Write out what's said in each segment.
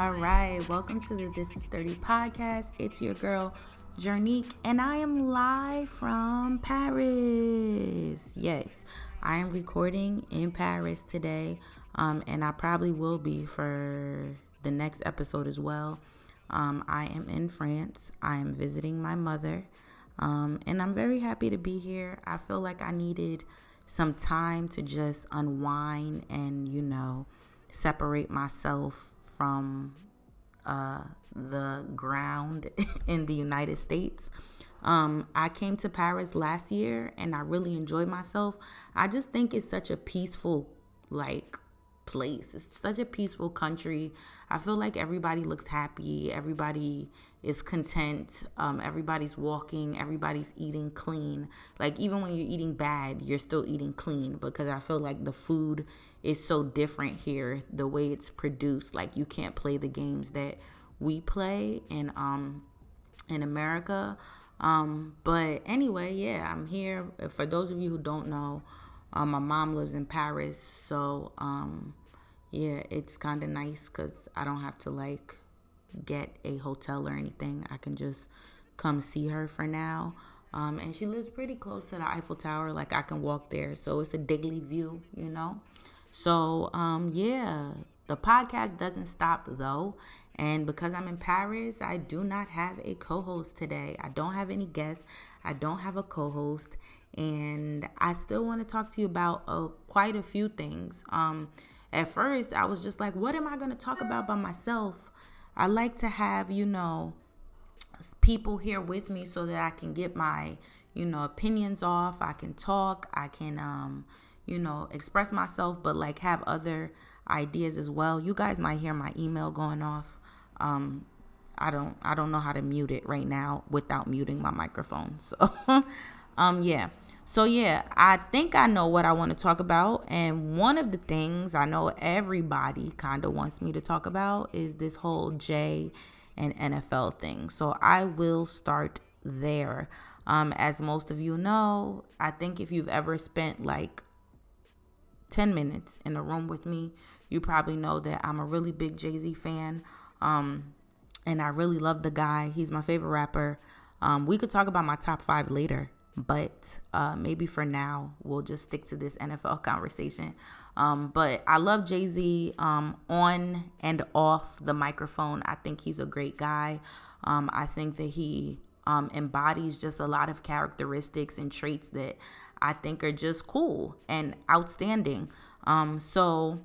All right, welcome to the This Is 30 podcast. It's your girl, Jernique, and I am live from Paris. Yes, I am recording in Paris today, um, and I probably will be for the next episode as well. Um, I am in France. I am visiting my mother, um, and I'm very happy to be here. I feel like I needed some time to just unwind and, you know, separate myself from uh, the ground in the United States. Um, I came to Paris last year and I really enjoyed myself. I just think it's such a peaceful, like, place. It's such a peaceful country. I feel like everybody looks happy. Everybody is content. Um, everybody's walking. Everybody's eating clean. Like, even when you're eating bad, you're still eating clean because I feel like the food is so different here the way it's produced. Like you can't play the games that we play in um in America. Um but anyway yeah I'm here. For those of you who don't know um, my mom lives in Paris so um yeah it's kind of nice cuz I don't have to like get a hotel or anything. I can just come see her for now. Um and she lives pretty close to the Eiffel Tower. Like I can walk there. So it's a daily view you know so, um, yeah, the podcast doesn't stop though. And because I'm in Paris, I do not have a co host today. I don't have any guests, I don't have a co host. And I still want to talk to you about uh, quite a few things. Um, at first, I was just like, what am I going to talk about by myself? I like to have, you know, people here with me so that I can get my, you know, opinions off. I can talk. I can, um, you know, express myself, but like have other ideas as well. You guys might hear my email going off. Um, I don't I don't know how to mute it right now without muting my microphone. So um yeah. So yeah, I think I know what I want to talk about and one of the things I know everybody kind of wants me to talk about is this whole Jay and NFL thing. So I will start there. Um as most of you know, I think if you've ever spent like 10 minutes in a room with me, you probably know that I'm a really big Jay Z fan. Um, and I really love the guy. He's my favorite rapper. Um, we could talk about my top five later, but uh, maybe for now, we'll just stick to this NFL conversation. Um, but I love Jay Z um, on and off the microphone. I think he's a great guy. Um, I think that he um, embodies just a lot of characteristics and traits that I think are just cool and outstanding. Um, so,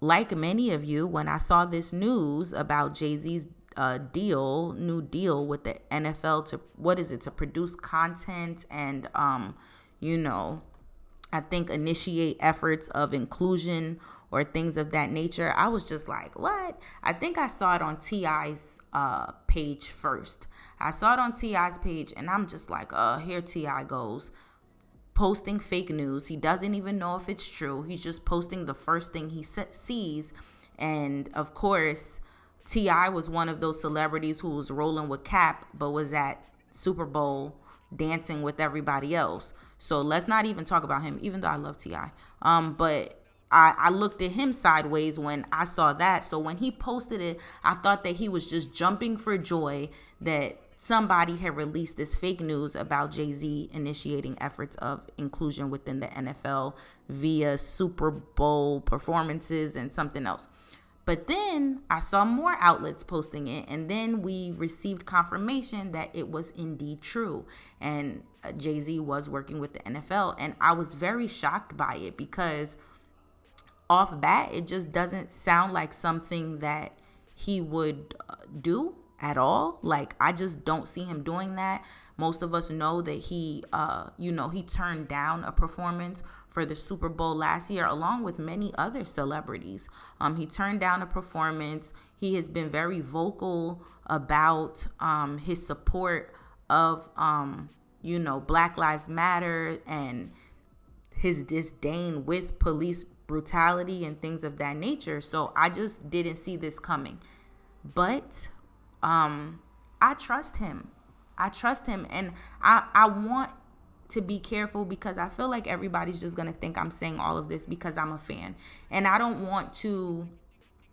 like many of you, when I saw this news about Jay Z's uh, deal, new deal with the NFL to what is it to produce content and, um, you know, I think initiate efforts of inclusion or things of that nature. I was just like, what? I think I saw it on T.I.'s uh, page first. I saw it on T.I.'s page, and I'm just like, uh, here T.I. goes posting fake news. He doesn't even know if it's true. He's just posting the first thing he sees. And of course, T.I. was one of those celebrities who was rolling with Cap, but was at Super Bowl dancing with everybody else. So let's not even talk about him, even though I love T.I. Um, but I, I looked at him sideways when I saw that. So when he posted it, I thought that he was just jumping for joy that somebody had released this fake news about Jay Z initiating efforts of inclusion within the NFL via Super Bowl performances and something else. But then I saw more outlets posting it, and then we received confirmation that it was indeed true. And uh, Jay Z was working with the NFL, and I was very shocked by it because off bat, it just doesn't sound like something that he would uh, do at all. Like I just don't see him doing that. Most of us know that he uh you know, he turned down a performance for the Super Bowl last year along with many other celebrities. Um he turned down a performance. He has been very vocal about um his support of um you know, Black Lives Matter and his disdain with police brutality and things of that nature. So I just didn't see this coming. But um, I trust him. I trust him, and I I want to be careful because I feel like everybody's just gonna think I'm saying all of this because I'm a fan, and I don't want to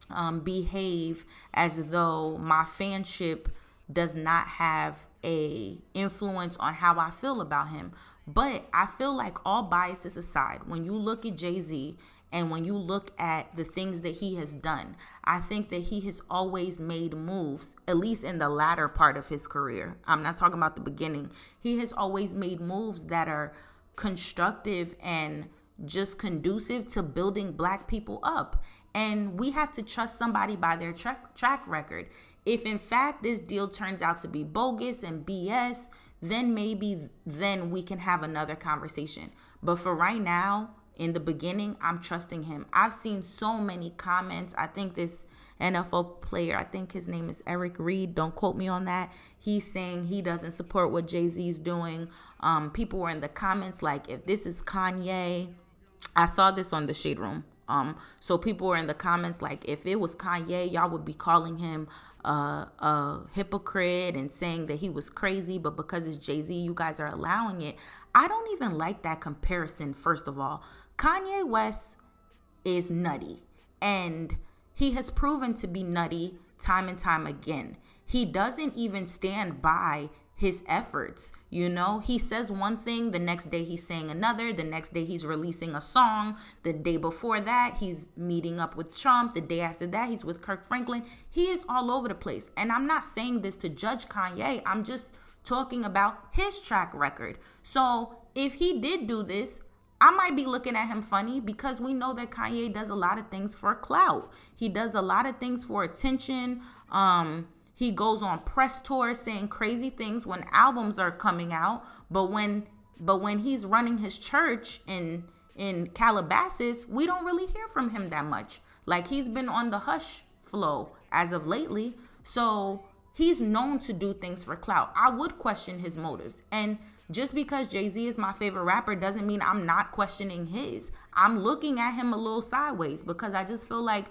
um, behave as though my fanship does not have a influence on how I feel about him. But I feel like all biases aside, when you look at Jay Z and when you look at the things that he has done, I think that he has always made moves, at least in the latter part of his career. I'm not talking about the beginning. He has always made moves that are constructive and just conducive to building black people up. And we have to trust somebody by their track, track record. If in fact this deal turns out to be bogus and BS, then maybe then we can have another conversation. But for right now, in the beginning, I'm trusting him. I've seen so many comments. I think this NFL player, I think his name is Eric Reid. Don't quote me on that. He's saying he doesn't support what Jay Z is doing. Um, people were in the comments like, if this is Kanye, I saw this on the Shade Room. Um, so people were in the comments like, if it was Kanye, y'all would be calling him a, a hypocrite and saying that he was crazy. But because it's Jay Z, you guys are allowing it. I don't even like that comparison, first of all. Kanye West is nutty and he has proven to be nutty time and time again. He doesn't even stand by his efforts. You know, he says one thing, the next day he's saying another, the next day he's releasing a song, the day before that he's meeting up with Trump, the day after that he's with Kirk Franklin. He is all over the place. And I'm not saying this to judge Kanye, I'm just talking about his track record. So if he did do this, I might be looking at him funny because we know that Kanye does a lot of things for clout. He does a lot of things for attention. Um, he goes on press tours saying crazy things when albums are coming out, but when but when he's running his church in in Calabasas, we don't really hear from him that much. Like he's been on the hush flow as of lately. So he's known to do things for clout. I would question his motives. And just because Jay Z is my favorite rapper doesn't mean I'm not questioning his. I'm looking at him a little sideways because I just feel like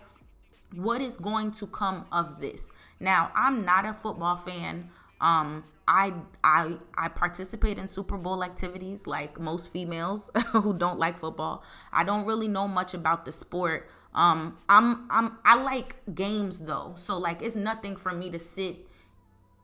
what is going to come of this? Now, I'm not a football fan. Um, I I I participate in Super Bowl activities like most females who don't like football. I don't really know much about the sport. Um, I'm I'm I like games though, so like it's nothing for me to sit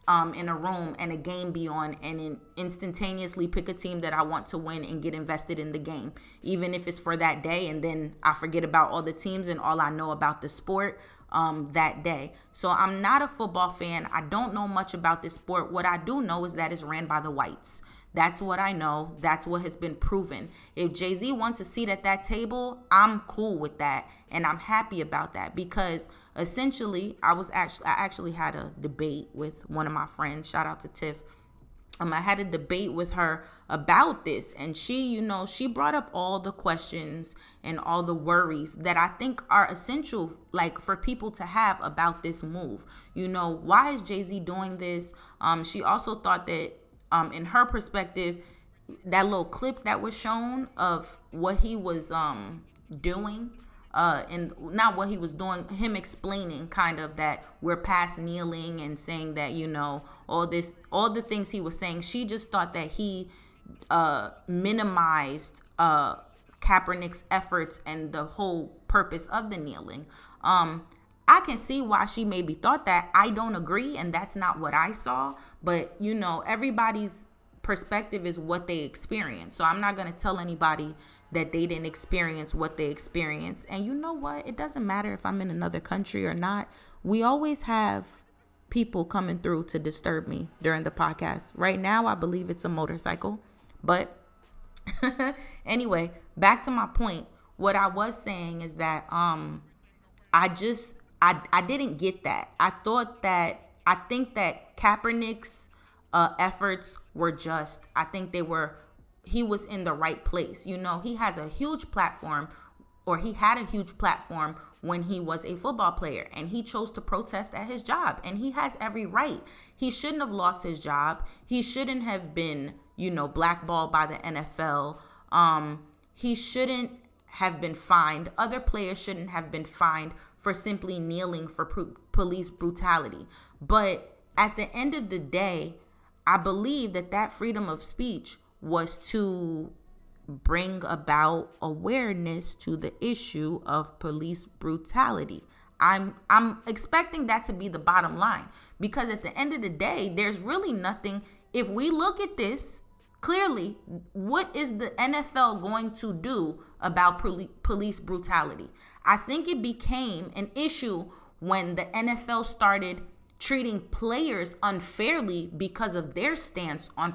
um, in a room and a game be on and in instantaneously pick a team that I want to win and get invested in the game, even if it's for that day. And then I forget about all the teams and all I know about the sport um, that day. So I'm not a football fan. I don't know much about this sport. What I do know is that it's ran by the whites. That's what I know. That's what has been proven. If Jay Z wants a seat at that table, I'm cool with that. And I'm happy about that because essentially I was actually I actually had a debate with one of my friends. Shout out to Tiff. Um, I had a debate with her about this, and she, you know, she brought up all the questions and all the worries that I think are essential, like for people to have about this move. You know, why is Jay Z doing this? Um, she also thought that um, in her perspective, that little clip that was shown of what he was um, doing uh, and not what he was doing, him explaining kind of that we're past kneeling and saying that, you know, all this, all the things he was saying, she just thought that he uh, minimized uh, Kaepernick's efforts and the whole purpose of the kneeling. Um, I can see why she maybe thought that. I don't agree, and that's not what I saw. But you know, everybody's perspective is what they experience. So I'm not going to tell anybody that they didn't experience what they experienced. And you know what? It doesn't matter if I'm in another country or not. We always have people coming through to disturb me during the podcast. Right now, I believe it's a motorcycle. But anyway, back to my point. What I was saying is that um I just I I didn't get that. I thought that I think that Kaepernick's uh, efforts were just. I think they were. He was in the right place. You know, he has a huge platform, or he had a huge platform when he was a football player, and he chose to protest at his job, and he has every right. He shouldn't have lost his job. He shouldn't have been, you know, blackballed by the NFL. Um, he shouldn't have been fined. Other players shouldn't have been fined for simply kneeling for police brutality. But at the end of the day, I believe that that freedom of speech was to bring about awareness to the issue of police brutality. I'm I'm expecting that to be the bottom line because at the end of the day, there's really nothing if we look at this clearly, what is the NFL going to do about police brutality? I think it became an issue when the NFL started treating players unfairly because of their stance on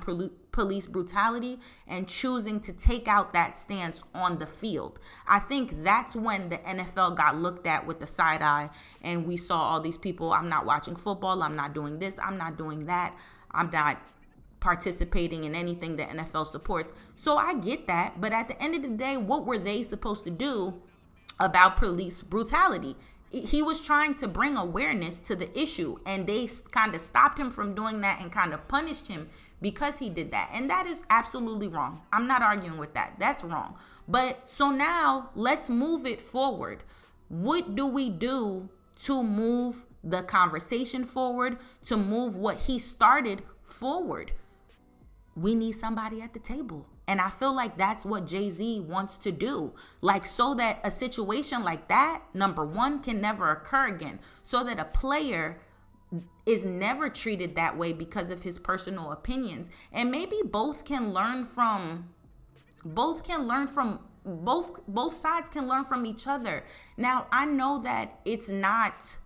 police brutality and choosing to take out that stance on the field. I think that's when the NFL got looked at with the side eye and we saw all these people I'm not watching football, I'm not doing this, I'm not doing that, I'm not participating in anything the NFL supports. So I get that, but at the end of the day, what were they supposed to do about police brutality? He was trying to bring awareness to the issue, and they kind of stopped him from doing that and kind of punished him because he did that. And that is absolutely wrong. I'm not arguing with that. That's wrong. But so now let's move it forward. What do we do to move the conversation forward, to move what he started forward? we need somebody at the table. And I feel like that's what Jay Z wants to do. Like, so that a situation like that, number one, can never occur again. So that a player is never treated that way because of his personal opinions. And maybe both can learn from, both can learn from, both both sides can learn from each other. Now, I know that it's not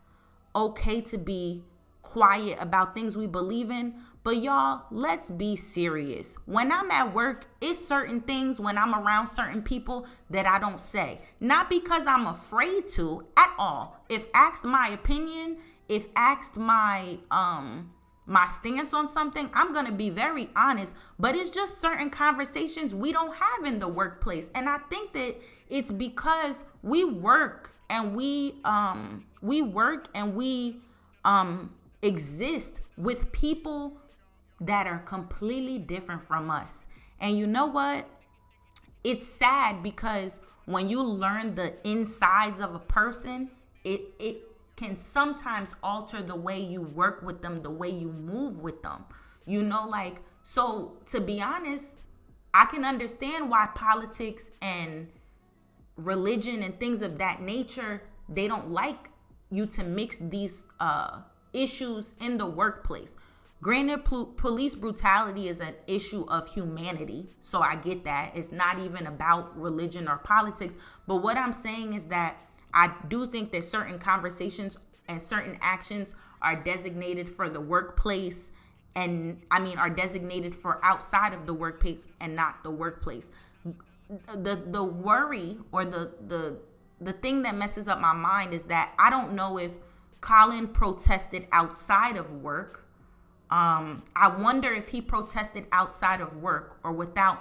okay to be quiet about things we believe in, but y'all, let's be serious. When I'm at work, it's certain things when I'm around certain people that I don't say. Not because I'm afraid to at all. If asked my opinion, if asked my um my stance on something, I'm going to be very honest, but it's just certain conversations we don't have in the workplace. And I think that it's because we work and we um we work and we um exist with people that are completely different from us. And you know what? It's sad because when you learn the insides of a person, it it can sometimes alter the way you work with them, the way you move with them. You know like so to be honest, I can understand why politics and religion and things of that nature, they don't like you to mix these uh issues in the workplace Granted, police brutality is an issue of humanity, so I get that. It's not even about religion or politics. But what I'm saying is that I do think that certain conversations and certain actions are designated for the workplace and I mean are designated for outside of the workplace and not the workplace. The the worry or the the the thing that messes up my mind is that I don't know if Colin protested outside of work um, I wonder if he protested outside of work or without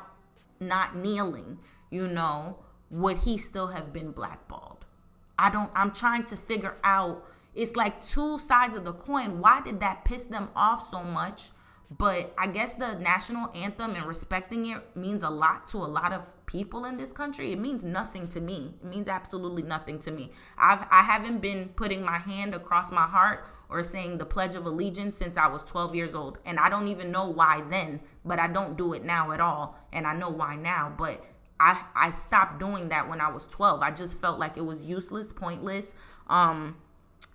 not kneeling, you know, would he still have been blackballed? I don't, I'm trying to figure out. It's like two sides of the coin. Why did that piss them off so much? But I guess the national anthem and respecting it means a lot to a lot of people in this country. It means nothing to me. It means absolutely nothing to me. I've I haven't been putting my hand across my heart or saying the Pledge of Allegiance since I was 12 years old. And I don't even know why then, but I don't do it now at all. And I know why now, but I, I stopped doing that when I was 12. I just felt like it was useless, pointless. Um,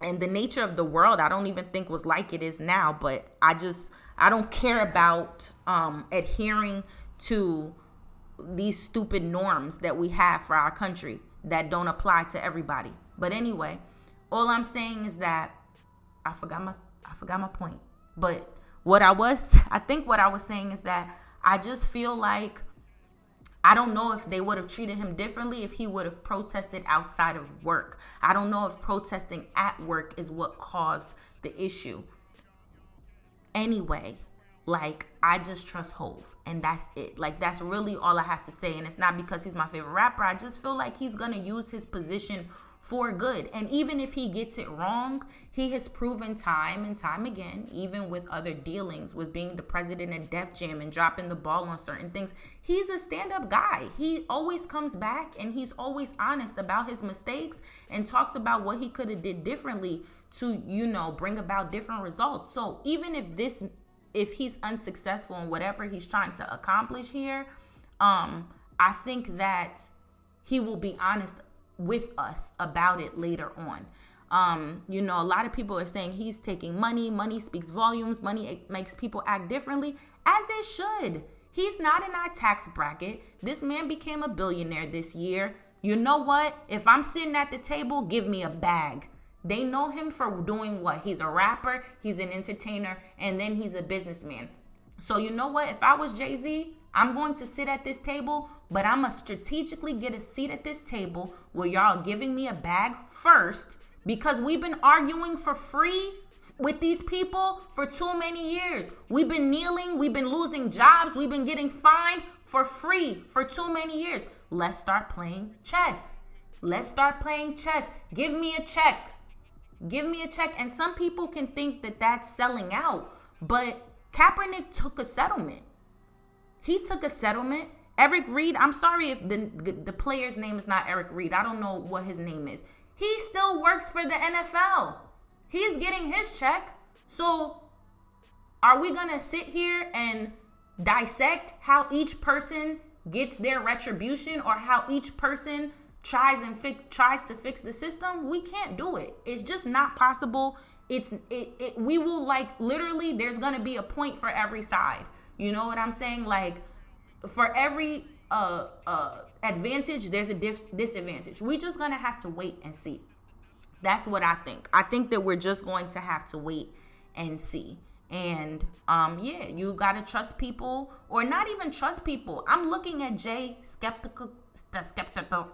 and the nature of the world, I don't even think was like it is now, but I just, I don't care about um, adhering to these stupid norms that we have for our country that don't apply to everybody. But anyway, all I'm saying is that I forgot my I forgot my point. But what I was I think what I was saying is that I just feel like I don't know if they would have treated him differently if he would have protested outside of work. I don't know if protesting at work is what caused the issue. Anyway, like I just trust Hove and that's it. Like that's really all I have to say and it's not because he's my favorite rapper. I just feel like he's going to use his position for good. And even if he gets it wrong, he has proven time and time again, even with other dealings, with being the president of Def Jam and dropping the ball on certain things, he's a stand up guy. He always comes back and he's always honest about his mistakes and talks about what he could have did differently to, you know, bring about different results. So even if this, if he's unsuccessful in whatever he's trying to accomplish here, um, I think that he will be honest with us about it later on. Um, you know, a lot of people are saying he's taking money. Money speaks volumes. Money makes people act differently, as it should. He's not in our tax bracket. This man became a billionaire this year. You know what? If I'm sitting at the table, give me a bag. They know him for doing what? He's a rapper, he's an entertainer, and then he's a businessman. So, you know what? If I was Jay Z, I'm going to sit at this table, but I'm going to strategically get a seat at this table where y'all giving me a bag first because we've been arguing for free with these people for too many years. We've been kneeling, we've been losing jobs, we've been getting fined for free for too many years. Let's start playing chess. Let's start playing chess. Give me a check. Give me a check. And some people can think that that's selling out, but Kaepernick took a settlement. He took a settlement. Eric Reid, I'm sorry if the the player's name is not Eric Reid. I don't know what his name is. He still works for the NFL. He's getting his check. So are we going to sit here and dissect how each person gets their retribution or how each person tries and tries to fix the system? We can't do it. It's just not possible. It's it, it we will like literally there's going to be a point for every side. You know what I'm saying? Like for every uh uh advantage there's a dis- disadvantage. We're just going to have to wait and see. That's what I think. I think that we're just going to have to wait and see. And um, yeah, you gotta trust people, or not even trust people. I'm looking at Jay skeptical, skeptical.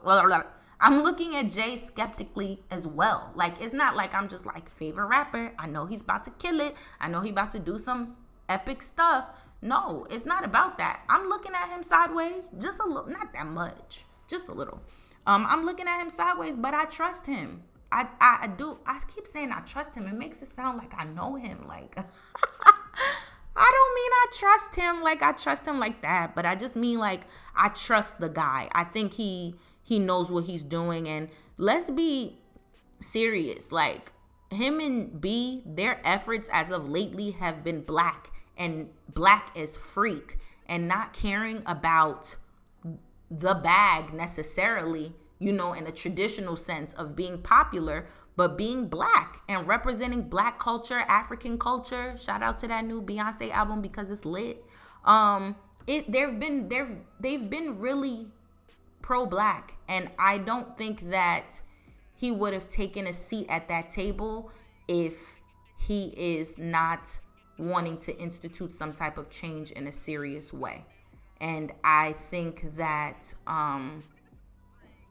I'm looking at Jay skeptically as well. Like it's not like I'm just like favorite rapper. I know he's about to kill it. I know he's about to do some epic stuff. No, it's not about that. I'm looking at him sideways, just a little, not that much, just a little. Um, I'm looking at him sideways, but I trust him. I, I, I do. I keep saying I trust him. It makes it sound like I know him. Like I don't mean I trust him like I trust him like that, but I just mean like I trust the guy. I think he he knows what he's doing and let's be serious. Like him and B, their efforts as of lately have been black and black as freak and not caring about the bag necessarily you know, in a traditional sense of being popular, but being black and representing black culture, African culture. Shout out to that new Beyonce album because it's lit. Um, it there've been there they've been really pro black, and I don't think that he would have taken a seat at that table if he is not wanting to institute some type of change in a serious way. And I think that um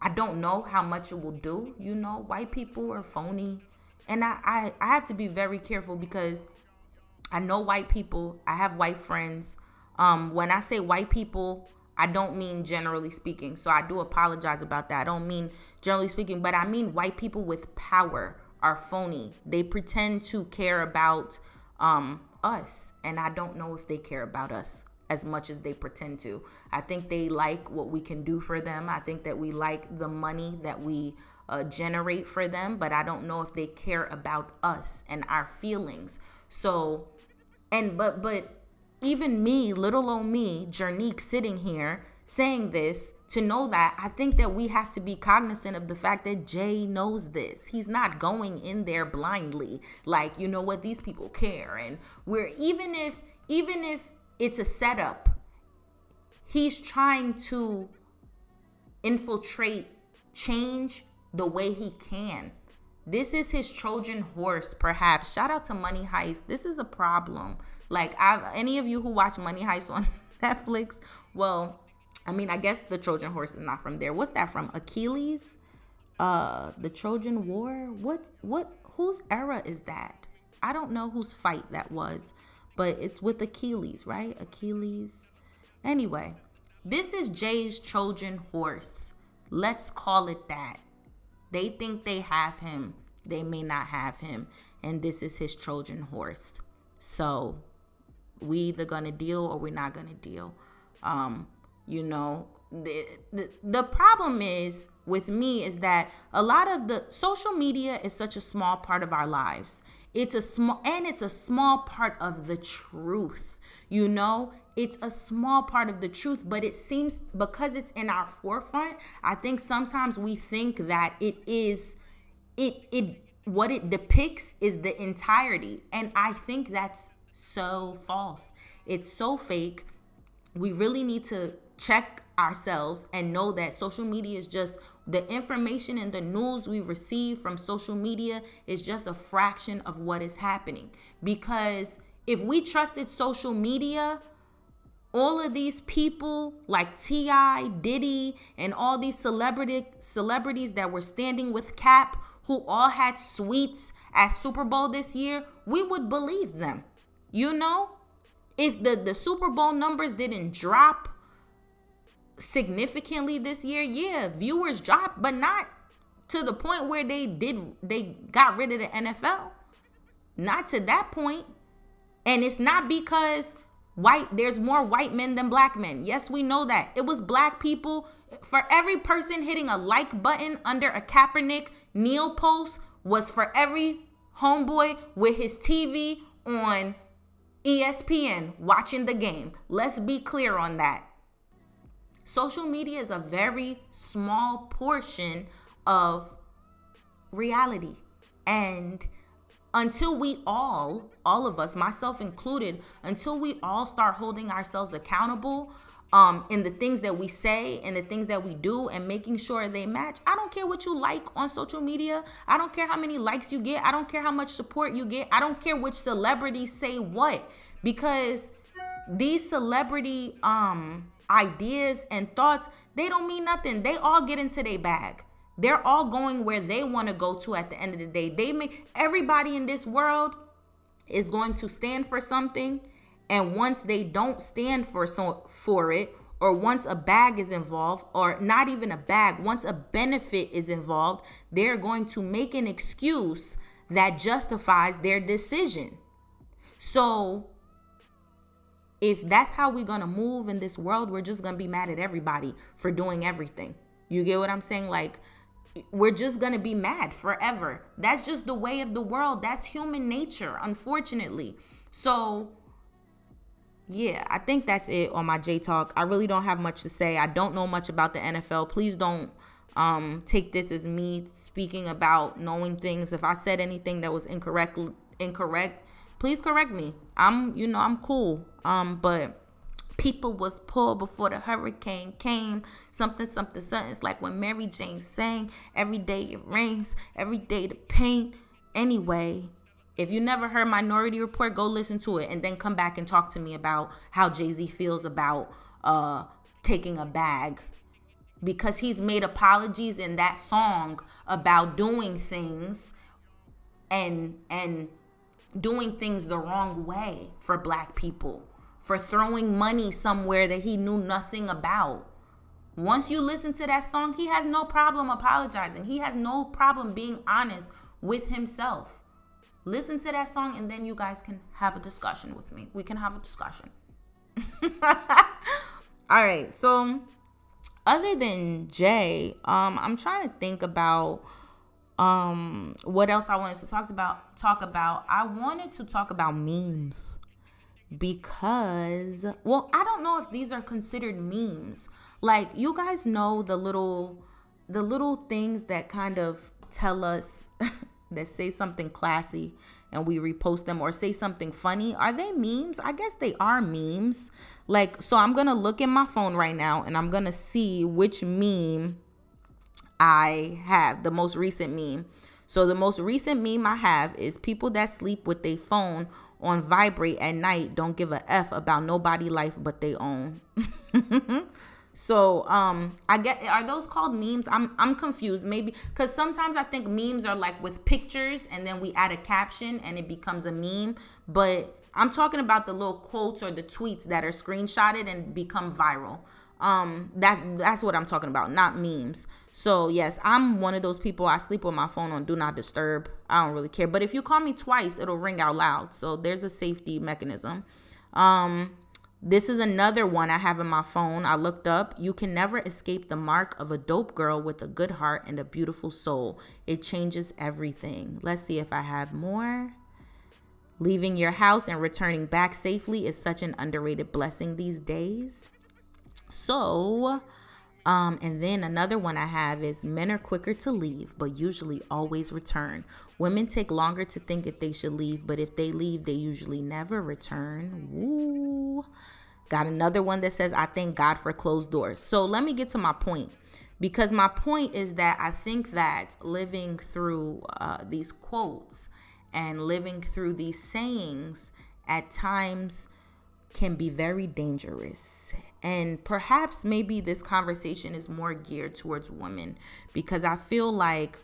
I don't know how much it will do. You know, white people are phony. And I, I, I have to be very careful because I know white people. I have white friends. Um, when I say white people, I don't mean generally speaking. So I do apologize about that. I don't mean generally speaking, but I mean white people with power are phony. They pretend to care about um, us, and I don't know if they care about us as much as they pretend to. I think they like what we can do for them. I think that we like the money that we uh, generate for them, but I don't know if they care about us and our feelings. So, and but but even me, little old me, Jernique, sitting here saying this to know that I think that we have to be cognizant of the fact that Jay knows this. He's not going in there blindly, like you know what these people care, and we're even if even if it's a setup. He's trying to infiltrate change the way he can. This is his Trojan horse, perhaps. Shout out to Money Heist. This is a problem. Like, I've, any of you who watch Money Heist on Netflix, well, I mean, I guess the Trojan horse is not from there. What's that from? Achilles? Uh, the Trojan War? What? What? Whose era is that? I don't know whose fight that was but it's with Achilles, right? Achilles. Anyway, this is Jay's Trojan horse. Let's call it that. They think they have him, they may not have him, and this is his Trojan horse. So we either gonna deal or we're not gonna deal. Um, you know, the, the the problem is with me is that a lot of the social media is such a small part of our lives it's a small and it's a small part of the truth. You know, it's a small part of the truth, but it seems because it's in our forefront, I think sometimes we think that it is it it what it depicts is the entirety. And I think that's so false. It's so fake. We really need to check ourselves and know that social media is just the information and the news we receive from social media is just a fraction of what is happening. Because if we trusted social media, all of these people like T.I., Diddy, and all these celebrity celebrities that were standing with Cap, who all had suites at Super Bowl this year, we would believe them. You know? If the, the Super Bowl numbers didn't drop significantly this year, yeah, viewers dropped, but not to the point where they did they got rid of the NFL. Not to that point. And it's not because white there's more white men than black men. Yes, we know that. It was black people for every person hitting a like button under a Kaepernick kneel post was for every homeboy with his TV on ESPN watching the game. Let's be clear on that. Social media is a very small portion of reality. And until we all, all of us, myself included, until we all start holding ourselves accountable um, in the things that we say and the things that we do and making sure they match. I don't care what you like on social media. I don't care how many likes you get. I don't care how much support you get. I don't care which celebrities say what because these celebrity um ideas and thoughts, they don't mean nothing. They all get into their bag. They're all going where they want to go to at the end of the day. They make everybody in this world is going to stand for something and once they don't stand for so for it or once a bag is involved or not even a bag, once a benefit is involved, they're going to make an excuse that justifies their decision. So if that's how we're going to move in this world, we're just going to be mad at everybody for doing everything. You get what I'm saying? Like, we're just going to be mad forever. That's just the way of the world. That's human nature, unfortunately. So, yeah, I think that's it on my Jay Talk. I really don't have much to say. I don't know much about the NFL. Please don't um, take this as me speaking about knowing things. If I said anything that was incorrect, incorrect, please correct me. I'm, you know, I'm cool. Um, but people was poor before the hurricane came. Something, something, something. It's like when Mary Jane sang, every day it rains, every day the pain. Anyway, if you never heard Minority Report, go listen to it and then come back and talk to me about how Jay-Z feels about uh taking a bag. Because he's made apologies in that song about doing things and and doing things the wrong way for black people, for throwing money somewhere that he knew nothing about. Once you listen to that song, he has no problem apologizing. He has no problem being honest with himself. Listen to that song and then you guys can have a discussion with me. We can have a discussion. All right. So, other than Jay, um I'm trying to think about um what else i wanted to talk about talk about? I wanted to talk about memes because well i don't know if these are considered memes. Like you guys know the little the little things that kind of tell us that say something classy and we repost them or say something funny. Are they memes? I guess they are memes. Like so i'm gonna look in my phone right now and i'm gonna see which meme I have, the most recent meme. So the most recent meme I have is people that sleep with their phone on vibrate at night don't give a f about nobody life but they own. so um I get are those called memes? I'm I'm confused maybe cuz sometimes I think memes are like with pictures and then we add a caption and it becomes a meme, but I'm talking about the little quotes or the tweets that are screenshotted and become viral. Um that that's what I'm talking about, not memes. So yes, I'm one of those people. I sleep with my phone on do not disturb. I don't really care. But if you call me twice, it'll ring out loud. So there's a safety mechanism. Um, this is another one I have in my phone. I looked up. You can never escape the mark of a dope girl with a good heart and a beautiful soul. It changes everything. Let's see if I have more. Leaving your house and returning back safely is such an underrated blessing these days. So, Um, and then another one I have is men are quicker to leave, but usually always return. Women take longer to think if they should leave, but if they leave, they usually never return. Woo. Got another one that says, I thank God for closed doors. So let me get to my point. Because my point is that I think that living through uh, these quotes and living through these sayings at times can be very dangerous. And perhaps maybe this conversation is more geared towards women because I feel like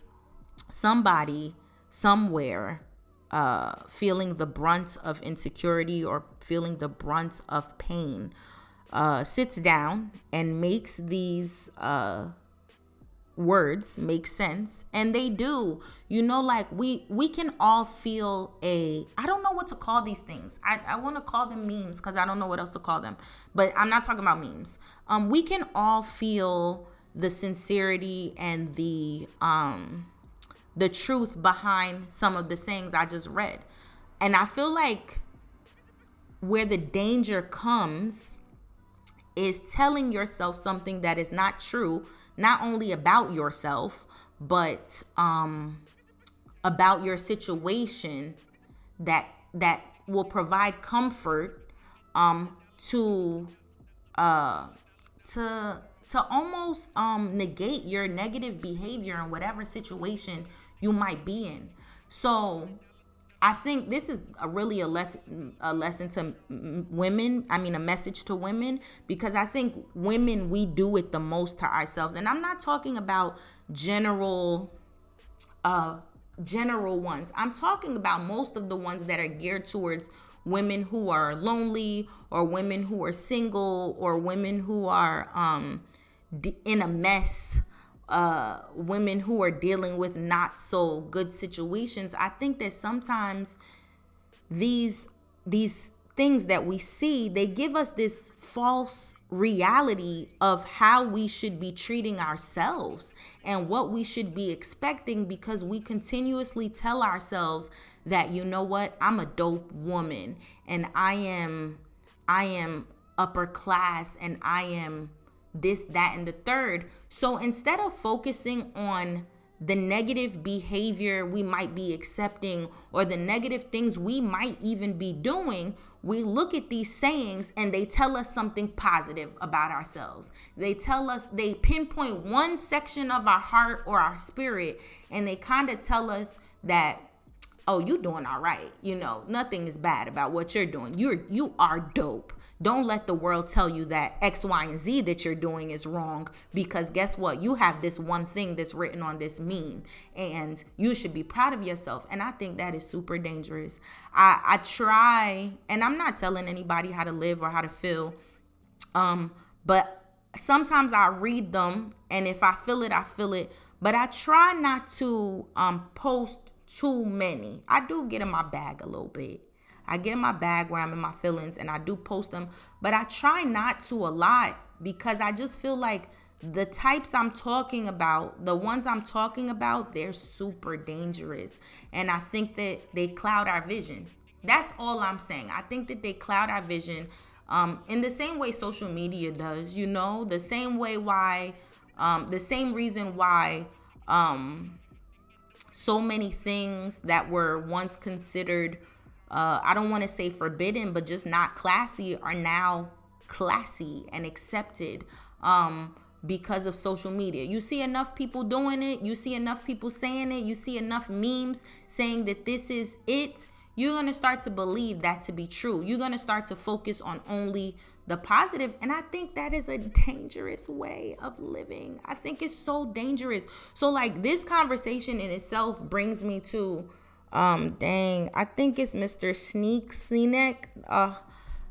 somebody somewhere uh, feeling the brunt of insecurity or feeling the brunt of pain uh, sits down and makes these uh, words make sense and they do. You know like we we can all feel a i don't know what to call these things. I, I want to call them memes because i don't know what else to call them but i'm not talking about memes. Um we can all feel the sincerity and the um the truth behind some of the sayings i just read. And i feel like where the danger comes is telling yourself something that is not true not only about yourself, but um, about your situation that that will provide comfort um, to uh, to to almost um, negate your negative behavior in whatever situation you might be in. So I think this is a really a lesson a lesson to women. I mean, a message to women because I think women we do it the most to ourselves, and I'm not talking about general, uh, general ones. I'm talking about most of the ones that are geared towards women who are lonely or women who are single or women who are um in a mess uh, women who are dealing with not so good situations, I think that sometimes these these things that we see, they give us this false reality of how we should be treating ourselves and what we should be expecting because we continuously tell ourselves that you know what, I'm a dope woman and I am I am upper class and I am this, that, and the third. So instead of focusing on the negative behavior we might be accepting or the negative things we might even be doing, we look at these sayings and they tell us something positive about ourselves. They tell us, they pinpoint one section of our heart or our spirit, and they kind of tell us that oh you're doing all right you know nothing is bad about what you're doing you're you are dope don't let the world tell you that X, Y, and Z that you're doing is wrong because guess what? You have this one thing that's written on this meme and you should be proud of yourself. And I think that is super dangerous. I, I try, and I'm not telling anybody how to live or how to feel, um, but sometimes I read them and if I feel it, I feel it. But I try not to um, post too many. I do get in my bag a little bit. I get in my bag where I'm in my feelings and I do post them, but I try not to a lot because I just feel like the types I'm talking about, the ones I'm talking about, they're super dangerous. And I think that they cloud our vision. That's all I'm saying. I think that they cloud our vision um, in the same way social media does, you know, the same way why, um, the same reason why um, so many things that were once considered uh, I don't want to say forbidden, but just not classy are now classy and accepted um, because of social media. You see enough people doing it, you see enough people saying it, you see enough memes saying that this is it. You're going to start to believe that to be true. You're going to start to focus on only the positive and i think that is a dangerous way of living i think it's so dangerous so like this conversation in itself brings me to um, dang, I think it's Mr. Sneak Sinek. Uh,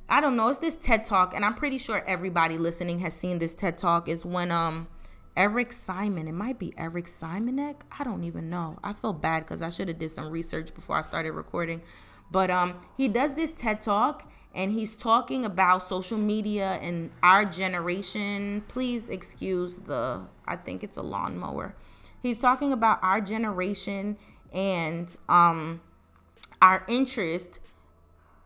I don't know. It's this TED Talk, and I'm pretty sure everybody listening has seen this TED Talk. Is when um Eric Simon. It might be Eric Simonek. I don't even know. I feel bad because I should have did some research before I started recording. But um, he does this TED Talk, and he's talking about social media and our generation. Please excuse the. I think it's a lawnmower. He's talking about our generation and um, our interest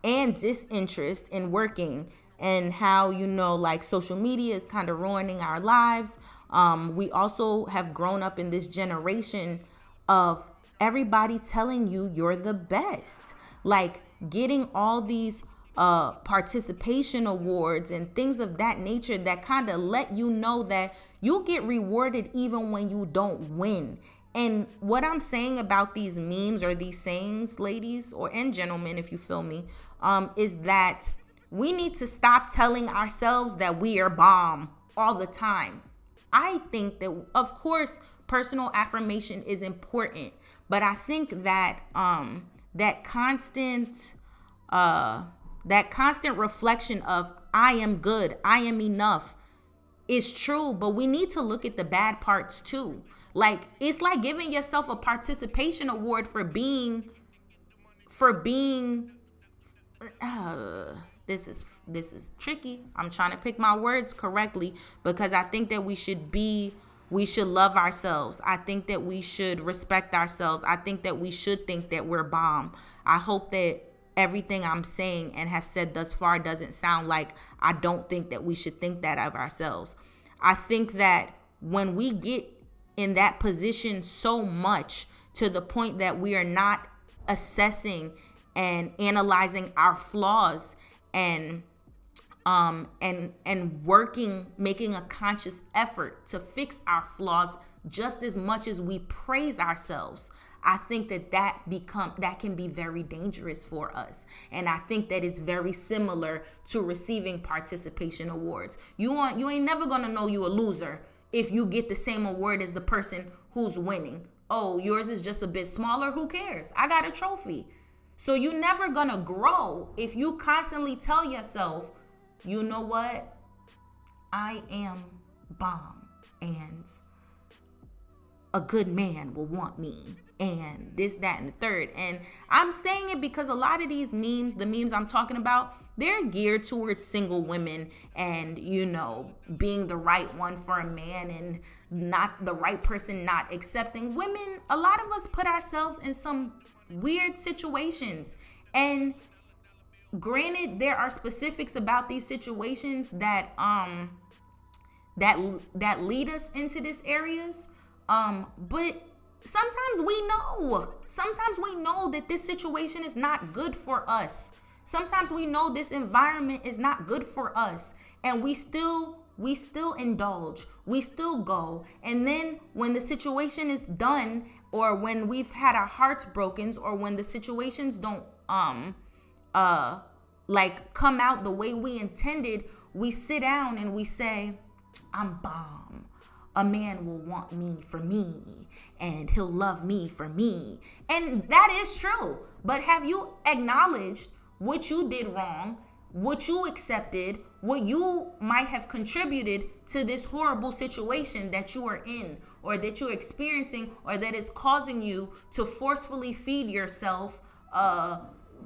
and disinterest in working and how you know like social media is kind of ruining our lives Um, we also have grown up in this generation of everybody telling you you're the best. Like getting all these uh, participation awards and things of that nature that kind of let you know that you'll get rewarded even when you don't win. And what I'm saying about these memes or these sayings, ladies or and gentlemen, if you feel me, um, is that we need to stop telling ourselves that we are bomb all the time. I think that, of course, personal affirmation is important, but I think that um, that constant uh, that constant reflection of I am good, I am enough is true, but we need to look at the bad parts too. Like it's like giving yourself a participation award for being for being uh, this is this is tricky. I'm trying to pick my words correctly because I think that we should be we should love ourselves. I think that we should respect ourselves. I think that we should think that we're bomb. I hope that everything I'm saying and have said thus far doesn't sound like I don't think that we should think that of ourselves. I think that when we get in that position so much to the point that we are not assessing and analyzing our flaws and um and and working making a conscious effort to fix our flaws just as much as we praise ourselves I think that that become that can be very dangerous for us. And I think that it's very similar to receiving participation awards. You want you ain't never to know you a loser if you get the same award as the person who's winning. Oh, yours is just a bit smaller, who cares? I got a trophy. So you're never going to grow if you constantly tell yourself, "You know what? I am bomb and a good man will want me." and this, that, and the third. And I'm saying it because a lot of these memes, the memes I'm talking about, they're geared towards single women and, you know, being the right one for a man and not the right person not accepting. Women, a lot of us put ourselves in some weird situations. And granted, there are specifics about these situations that, um, that that lead us into these areas um but sometimes we know. Sometimes we know that this situation is not good for us. Sometimes we know this environment is not good for us and we still we still indulge. We still go. And then when the situation is done or when we've had our hearts broken or when the situations don't um uh like come out the way we intended, we sit down and we say, I'm bomb a man will want me for me and he'll love me for me. And that is true. But have you acknowledged what you did wrong, what you accepted, what you might have contributed to this horrible situation that you are in or that you're experiencing or that is causing you to forcefully feed yourself uh,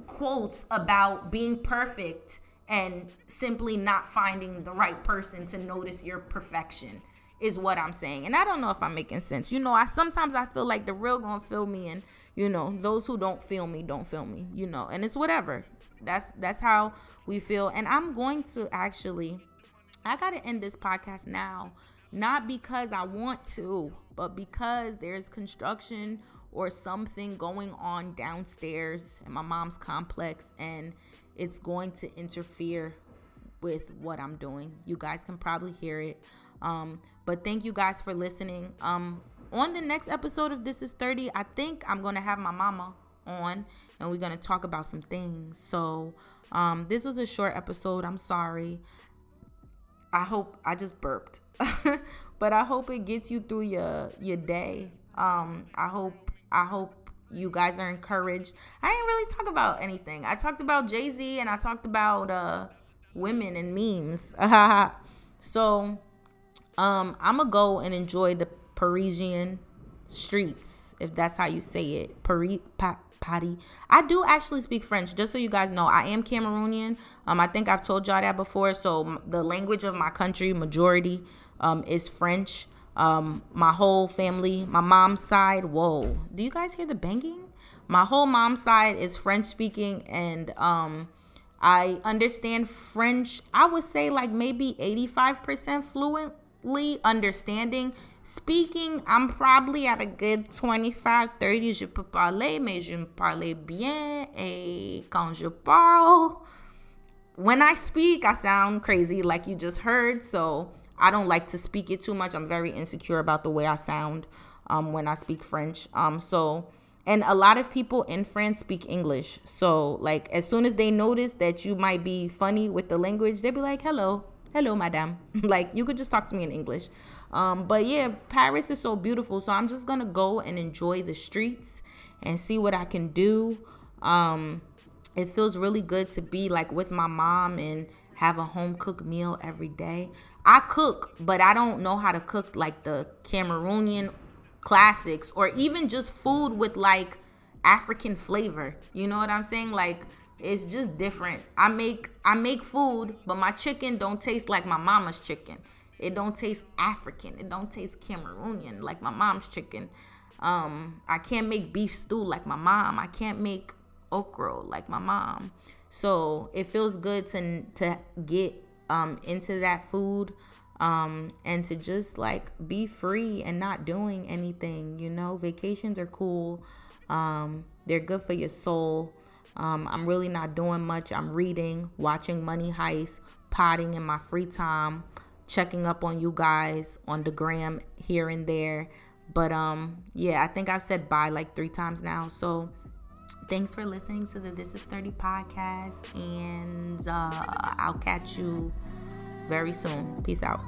quotes about being perfect and simply not finding the right person to notice your perfection? is what I'm saying. And I don't know if I'm making sense. You know, I sometimes I feel like the real gonna feel me and you know, those who don't feel me don't feel me, you know. And it's whatever. That's that's how we feel. And I'm going to actually I got to end this podcast now, not because I want to, but because there's construction or something going on downstairs in my mom's complex and it's going to interfere with what I'm doing. You guys can probably hear it. Um, but thank you guys for listening. Um, on the next episode of This Is 30, I think I'm going to have my mama on and we're going to talk about some things. So, um, this was a short episode. I'm sorry. I hope I just burped. but I hope it gets you through your your day. Um, I hope I hope you guys are encouraged. I didn't really talk about anything. I talked about Jay-Z and I talked about uh women and memes. so um, I'm gonna go and enjoy the Parisian streets, if that's how you say it. Paris, pa- Patty. I do actually speak French, just so you guys know. I am Cameroonian. Um, I think I've told y'all that before. So the language of my country, majority, um, is French. Um, my whole family, my mom's side. Whoa, do you guys hear the banging? My whole mom's side is French speaking, and um, I understand French. I would say like maybe 85% fluently understanding. Speaking, I'm probably at a good 25, 30. Je peux parler, mais je me parle bien. Et quand je parle, when I speak, I sound crazy like you just heard. So I don't like to speak it too much. I'm very insecure about the way I sound um, when I speak French. Um, so, and a lot of people in France speak English. So, like, as soon as they notice that you might be funny with the language, they'll be like, hello, hello, madame. like, you could just talk to me in English. Um, but yeah, Paris is so beautiful. So, I'm just gonna go and enjoy the streets and see what I can do. Um, it feels really good to be like with my mom and have a home cooked meal every day. I cook, but I don't know how to cook like the Cameroonian classics or even just food with like African flavor. You know what I'm saying? Like it's just different. I make I make food, but my chicken don't taste like my mama's chicken. It don't taste African. It don't taste Cameroonian like my mom's chicken. Um, I can't make beef stew like my mom. I can't make okra like my mom. So it feels good to to get um into that food um and to just like be free and not doing anything, you know. Vacations are cool. Um they're good for your soul. Um I'm really not doing much. I'm reading, watching Money Heist, potting in my free time, checking up on you guys on the gram here and there. But um yeah, I think I've said bye like 3 times now. So Thanks for listening to the This Is 30 podcast, and uh, I'll catch you very soon. Peace out.